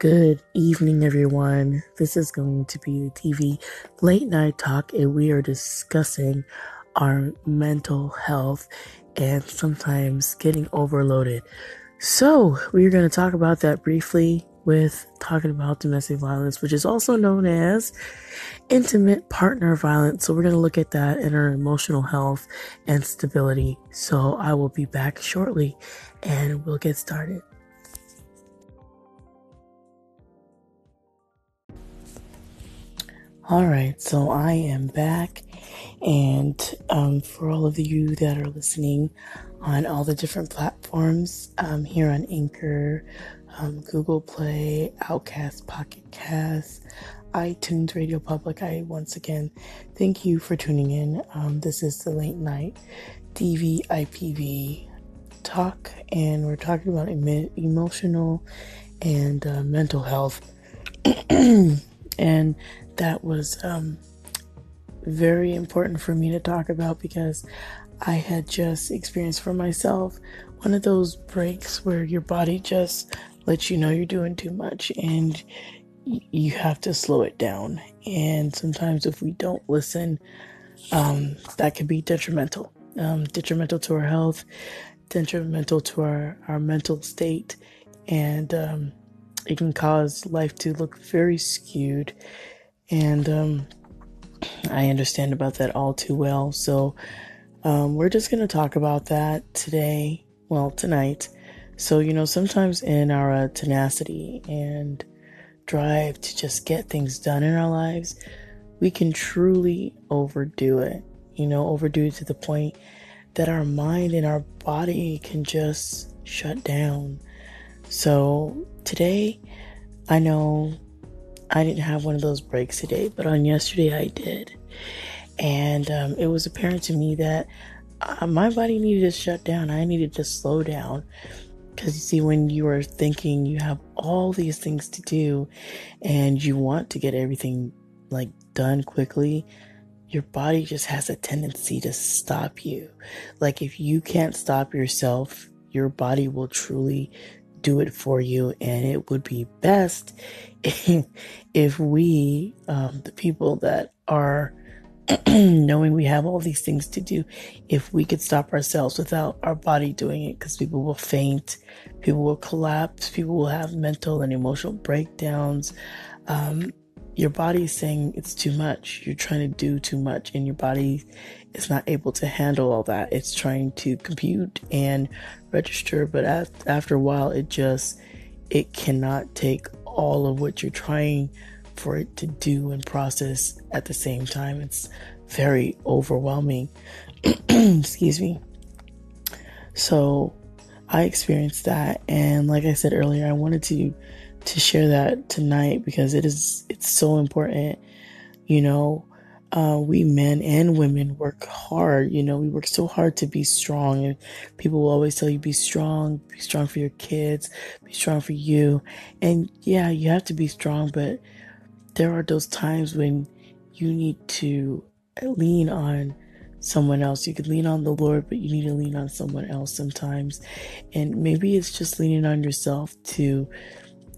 Good evening, everyone. This is going to be the TV late night talk, and we are discussing our mental health and sometimes getting overloaded. So, we're going to talk about that briefly with talking about domestic violence, which is also known as intimate partner violence. So, we're going to look at that in our emotional health and stability. So, I will be back shortly and we'll get started. All right, so I am back, and um, for all of you that are listening on all the different platforms um, here on Anchor, um, Google Play, Outcast, Pocket Cast, iTunes, Radio Public, I once again thank you for tuning in. Um, this is the late night DVIPV talk, and we're talking about em- emotional and uh, mental health. and that was um, very important for me to talk about because I had just experienced for myself one of those breaks where your body just lets you know you're doing too much and you have to slow it down. And sometimes, if we don't listen, um, that can be detrimental, um, detrimental to our health, detrimental to our, our mental state, and um, it can cause life to look very skewed and um, I understand about that all too well. So um, we're just going to talk about that today, well, tonight. So, you know, sometimes in our uh, tenacity and drive to just get things done in our lives, we can truly overdo it. You know, overdo it to the point that our mind and our body can just shut down. So, today, I know I didn't have one of those breaks today, but on yesterday I did. And um, it was apparent to me that uh, my body needed to shut down. I needed to slow down. Because you see, when you are thinking you have all these things to do and you want to get everything like done quickly, your body just has a tendency to stop you. Like if you can't stop yourself, your body will truly do it for you. And it would be best if we, um, the people that are knowing we have all these things to do, if we could stop ourselves without our body doing it, because people will faint, people will collapse, people will have mental and emotional breakdowns. Um, your body is saying it's too much. You're trying to do too much, and your body is not able to handle all that. It's trying to compute and register, but after a while, it just it cannot take all of what you're trying for it to do and process at the same time. It's very overwhelming. Excuse me. So I experienced that and like I said earlier, I wanted to to share that tonight because it is it's so important. You know, uh, we men and women work hard. You know, we work so hard to be strong, and people will always tell you, be strong, be strong for your kids, be strong for you. And yeah, you have to be strong, but there are those times when you need to lean on someone else. You could lean on the Lord, but you need to lean on someone else sometimes. And maybe it's just leaning on yourself to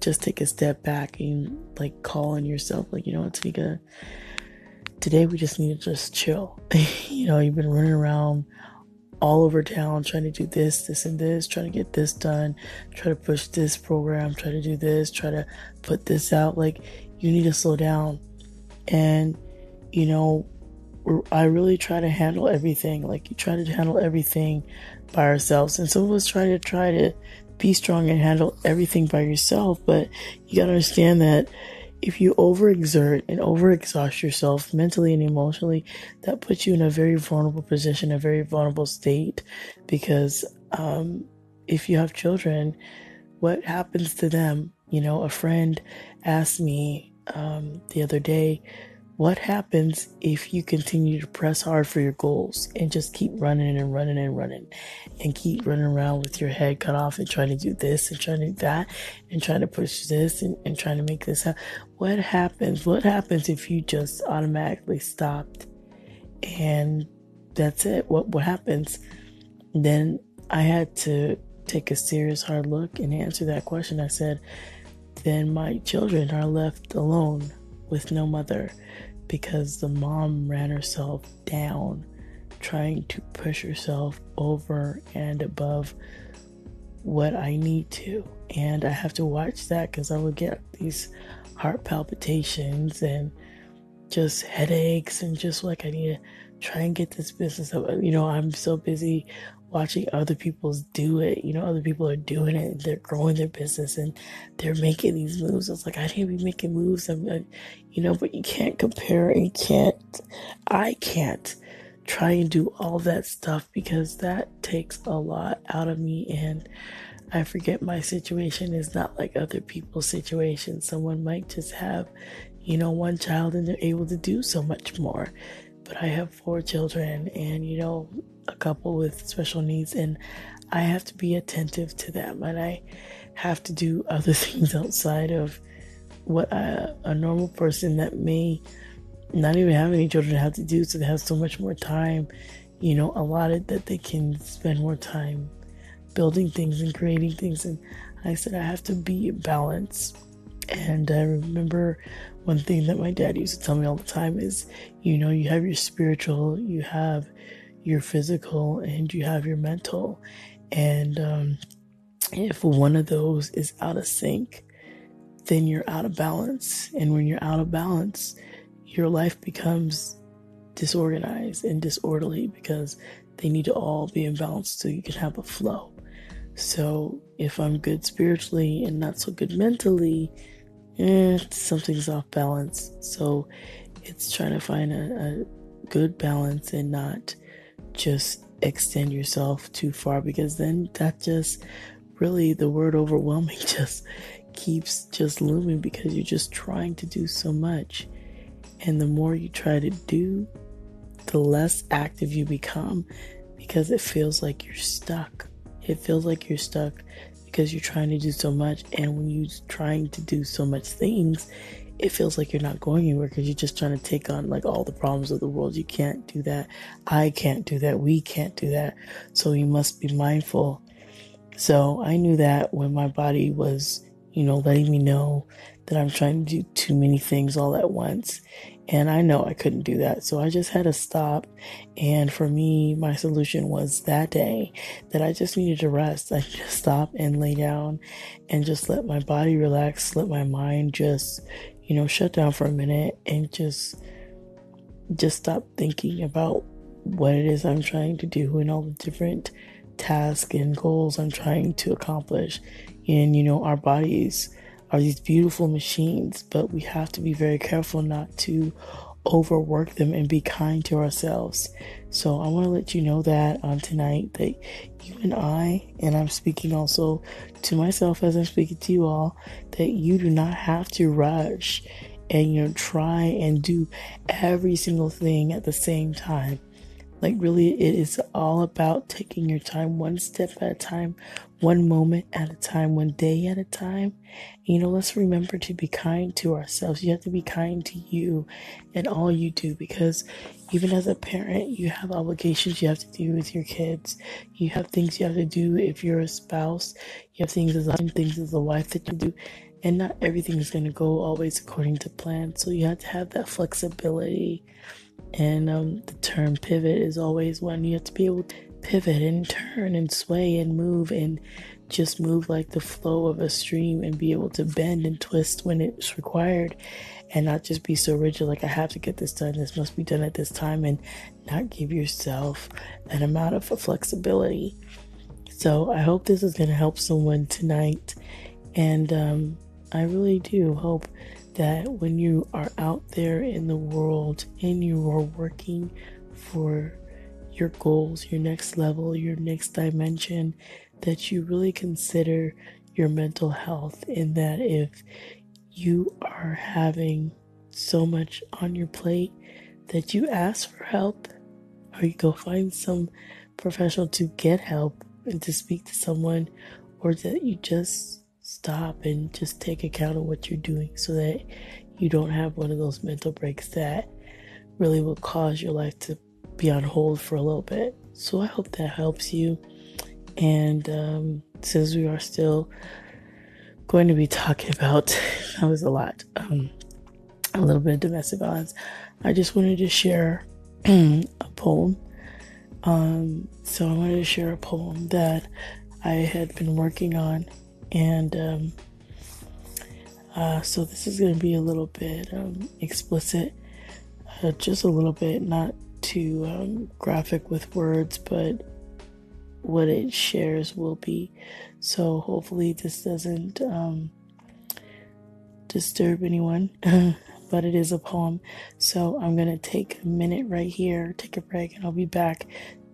just take a step back and like call on yourself, like, you know what, Tanika today we just need to just chill. you know, you've been running around all over town trying to do this, this, and this, trying to get this done, try to push this program, try to do this, try to put this out. Like, you need to slow down. And, you know, I really try to handle everything. Like, you try to handle everything by ourselves. And some of us try to try to be strong and handle everything by yourself. But you got to understand that if you overexert and overexhaust yourself mentally and emotionally, that puts you in a very vulnerable position, a very vulnerable state. Because um, if you have children, what happens to them? You know, a friend asked me um, the other day, what happens if you continue to press hard for your goals and just keep running and running and running and keep running around with your head cut off and trying to do this and trying to do that and trying to push this and, and trying to make this happen? What happens? What happens if you just automatically stopped and that's it? What, what happens? Then I had to take a serious hard look and answer that question. I said, then my children are left alone with no mother because the mom ran herself down trying to push herself over and above what I need to. And I have to watch that because I would get these heart palpitations and just headaches and just like I need to try and get this business up. You know, I'm so busy watching other people's do it. You know, other people are doing it they're growing their business and they're making these moves. I was like, I to be making moves. I'm, I, you know, but you can't compare and can't, I can't try and do all that stuff because that takes a lot out of me and I forget my situation is not like other people's situation. Someone might just have, you know, one child and they're able to do so much more. But I have four children and, you know, a couple with special needs, and I have to be attentive to them, and I have to do other things outside of what a, normal person that may not even have any children have to do. So they have so much more time, you know, allotted that they can spend more time building things and creating things. And I said, I have to be balanced. And I remember one thing that my dad used to tell me all the time is, you know, you have your spiritual, you have your physical and you have your mental. And um, if one of those is out of sync, then you're out of balance. And when you're out of balance, your life becomes disorganized and disorderly because they need to all be in balance so you can have a flow. So if I'm good spiritually and not so good mentally, eh, something's off balance. So it's trying to find a, a good balance and not just extend yourself too far because then that just really the word overwhelming just keeps just looming because you're just trying to do so much. And the more you try to do, the less active you become because it feels like you're stuck. It feels like you're stuck because you're trying to do so much. And when you're trying to do so much things, it feels like you're not going anywhere because you're just trying to take on like all the problems of the world. You can't do that. I can't do that. We can't do that. So you must be mindful. So I knew that when my body was, you know, letting me know that I'm trying to do too many things all at once. And I know I couldn't do that. So I just had to stop. And for me, my solution was that day that I just needed to rest. I just stop and lay down and just let my body relax, let my mind just, you know, shut down for a minute and just just stop thinking about what it is I'm trying to do and all the different tasks and goals I'm trying to accomplish. And you know, our bodies are these beautiful machines, but we have to be very careful not to overwork them and be kind to ourselves. So I want to let you know that on tonight that you and I, and I'm speaking also to myself as I'm speaking to you all, that you do not have to rush and you know try and do every single thing at the same time. Like, really, it is all about taking your time one step at a time, one moment at a time, one day at a time. You know, let's remember to be kind to ourselves. You have to be kind to you and all you do because even as a parent, you have obligations you have to do with your kids. You have things you have to do if you're a spouse. You have things as a things as a wife that you do. And not everything is going to go always according to plan. So you have to have that flexibility and um, the term pivot is always one you have to be able to pivot and turn and sway and move and just move like the flow of a stream and be able to bend and twist when it's required and not just be so rigid like I have to get this done, this must be done at this time, and not give yourself an amount of flexibility. So I hope this is going to help someone tonight, and um, I really do hope that when you are out there in the world and you are working for your goals, your next level, your next dimension, that you really consider your mental health and that if you are having so much on your plate that you ask for help or you go find some professional to get help and to speak to someone or that you just stop and just take account of what you're doing so that you don't have one of those mental breaks that really will cause your life to be on hold for a little bit. So I hope that helps you. And um, since we are still going to be talking about that was a lot. Um, a little bit of domestic violence. I just wanted to share a poem. Um, so I wanted to share a poem that I had been working on, and um, uh, so this is going to be a little bit um, explicit, uh, just a little bit, not too um, graphic with words, but what it shares will be. So hopefully this doesn't um, disturb anyone. but it is a poem. So I'm going to take a minute right here, take a break, and I'll be back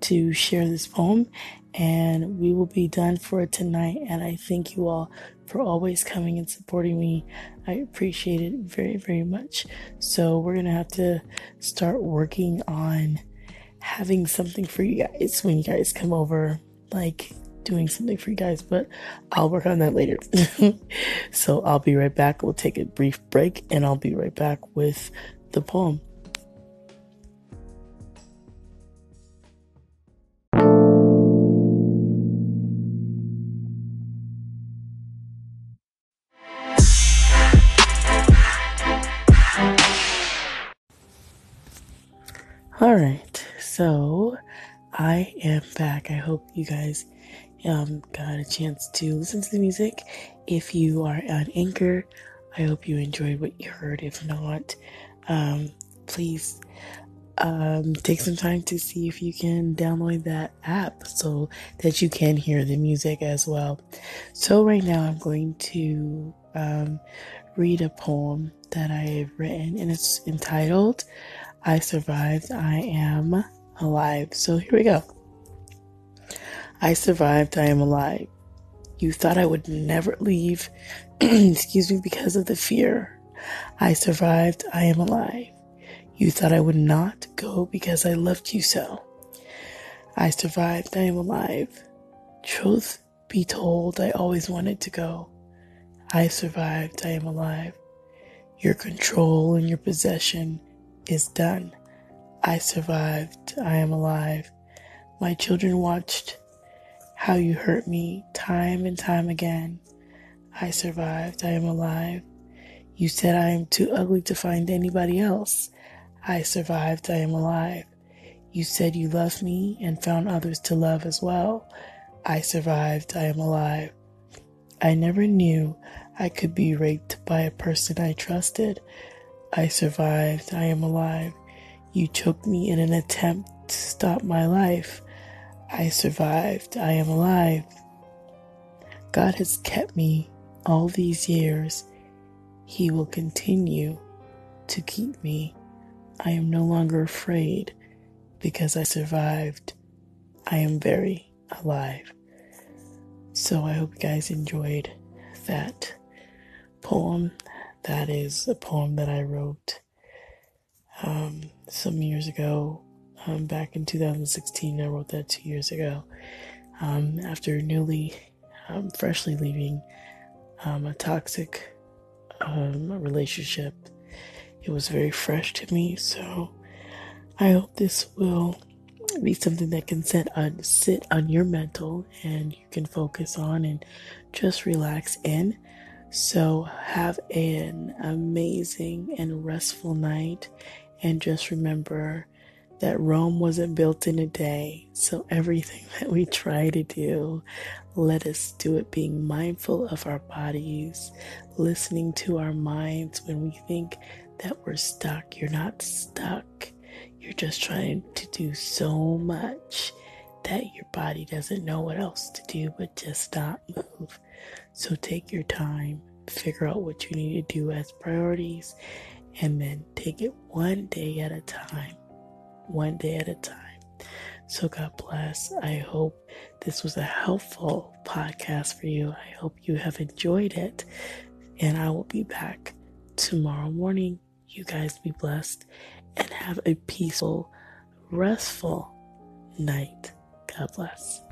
to share this poem. And we will be done for tonight. And I thank you all for always coming and supporting me. I appreciate it very, very much. So we're going to have to start working on having something for you guys when you guys come over. Like, doing something for you guys, but I'll work on that later. so I'll be right back. We'll take a brief break and I'll be right back with the poem. All right, so I am back. I hope you guys um, got a chance to listen to the music. If you are on Anchor, I hope you enjoyed what you heard. If not, um, please um, take some time to see if you can download that app so that you can hear the music as well. So, right now, I'm going to um, read a poem that I have written, and it's entitled I Survived, I Am Alive. So, here we go. I survived. I am alive. You thought I would never leave, excuse me, because of the fear. I survived. I am alive. You thought I would not go because I loved you so. I survived. I am alive. Truth be told, I always wanted to go. I survived. I am alive. Your control and your possession is done. I survived. I am alive. My children watched how you hurt me time and time again. I survived. I am alive. You said I am too ugly to find anybody else. I survived. I am alive. You said you loved me and found others to love as well. I survived. I am alive. I never knew I could be raped by a person I trusted. I survived. I am alive. You choked me in an attempt to stop my life. I survived. I am alive. God has kept me all these years. He will continue to keep me. I am no longer afraid because I survived. I am very alive. So I hope you guys enjoyed that poem. That is a poem that I wrote um, some years ago um, back in 2016. I wrote that two years ago. Um, after newly, um, freshly leaving um, a toxic um, relationship, it was very fresh to me. So I hope this will be something that can sit on, sit on your mental and you can focus on and just relax in. So have an amazing and restful night and just remember that Rome wasn't built in a day. So everything that we try to do, let us do it being mindful of our bodies, listening to our minds when we think that we're stuck. You're not stuck. You're just trying to do so much that your body doesn't know what else to do but just not move. So take your time, figure out what you need to do as priorities, and then take it one day at a time one day at a time. So, God bless. I hope this was a helpful podcast for you. I hope you have enjoyed it. And I will be back tomorrow morning. You guys be blessed and have a peaceful, restful night. God bless.